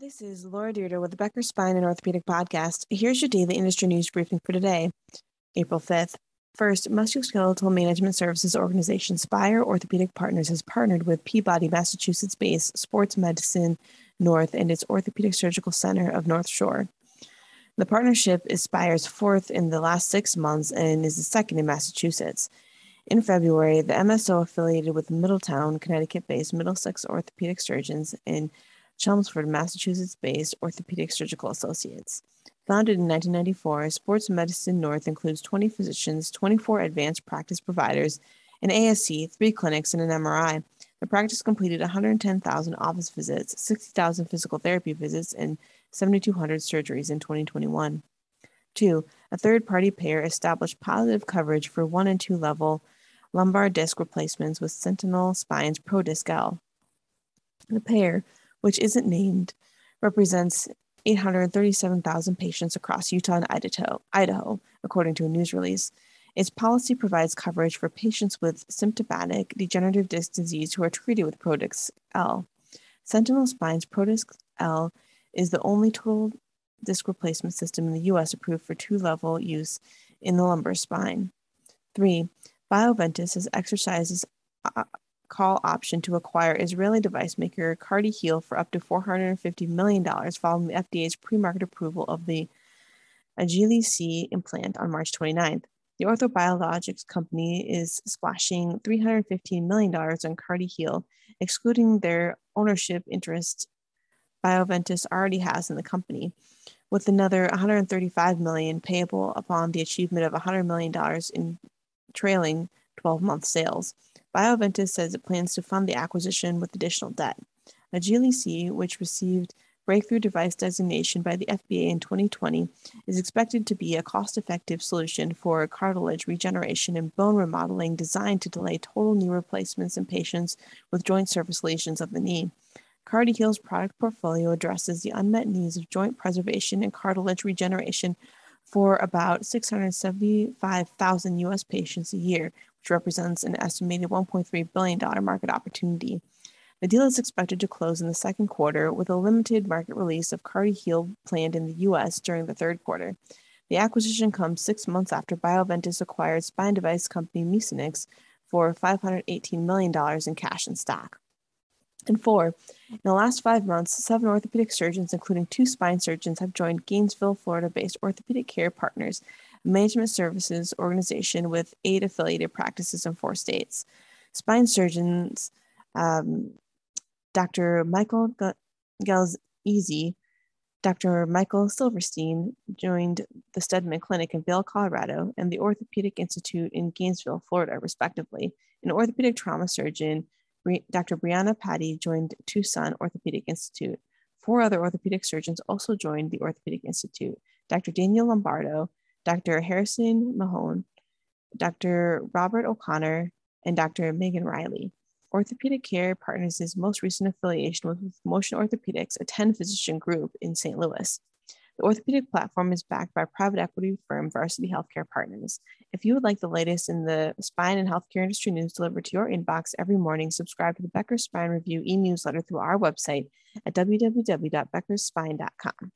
This is Laura Dyrda with the Becker Spine and Orthopedic Podcast. Here's your daily industry news briefing for today, April 5th. First, Musculoskeletal Management Services organization Spire Orthopedic Partners has partnered with Peabody, Massachusetts based Sports Medicine North and its Orthopedic Surgical Center of North Shore. The partnership is Spire's fourth in the last six months and is the second in Massachusetts. In February, the MSO affiliated with Middletown, Connecticut based Middlesex Orthopedic Surgeons and Chelmsford, Massachusetts based Orthopedic Surgical Associates. Founded in 1994, Sports Medicine North includes 20 physicians, 24 advanced practice providers, an ASC, three clinics, and an MRI. The practice completed 110,000 office visits, 60,000 physical therapy visits, and 7,200 surgeries in 2021. Two, a third party payer established positive coverage for one and two level lumbar disc replacements with Sentinel Spine's ProDisc L. The payer which isn't named, represents 837,000 patients across Utah and Idaho, Idaho, according to a news release. Its policy provides coverage for patients with symptomatic degenerative disc disease who are treated with ProDisc L. Sentinel Spine's ProDisc L is the only total disc replacement system in the U.S. approved for two level use in the lumbar spine. Three, Bioventus has exercises uh, call option to acquire Israeli device maker CartiHeal for up to $450 million following the FDA's pre-market approval of the Agili-C implant on March 29th. The orthobiologics company is splashing $315 million on CartiHeal, excluding their ownership interest Bioventus already has in the company, with another 135 million payable upon the achievement of $100 million in trailing 12-month sales. Bioventus says it plans to fund the acquisition with additional debt. Agili-C, which received breakthrough device designation by the FDA in 2020, is expected to be a cost effective solution for cartilage regeneration and bone remodeling designed to delay total knee replacements in patients with joint surface lesions of the knee. CartiHeal's product portfolio addresses the unmet needs of joint preservation and cartilage regeneration for about 675,000 US patients a year, which represents an estimated $1.3 billion market opportunity. The deal is expected to close in the second quarter with a limited market release of CartiHeal planned in the US during the third quarter. The acquisition comes six months after Bioventus acquired spine device company Misonix for $518 million in cash and stock. And four, in the last five months, seven orthopedic surgeons, including two spine surgeons, have joined Gainesville, Florida based Orthopedic Care Partners, a management services organization with eight affiliated practices in four states. Spine surgeons, um, Dr. Michael Galzezi, Dr. Michael Silverstein joined the Steadman Clinic in Vail, Colorado, and the Orthopedic Institute in Gainesville, Florida, respectively. An orthopedic trauma surgeon, Dr. Brianna Patty joined Tucson Orthopedic Institute. Four other orthopedic surgeons also joined the Orthopedic Institute Dr. Daniel Lombardo, Dr. Harrison Mahone, Dr. Robert O'Connor, and Dr. Megan Riley. Orthopedic Care Partners' most recent affiliation was with Motion Orthopedics, a 10 physician group in St. Louis. The orthopedic platform is backed by private equity firm Varsity Healthcare Partners. If you would like the latest in the spine and healthcare industry news delivered to your inbox every morning, subscribe to the Becker Spine Review e newsletter through our website at www.beckerspine.com.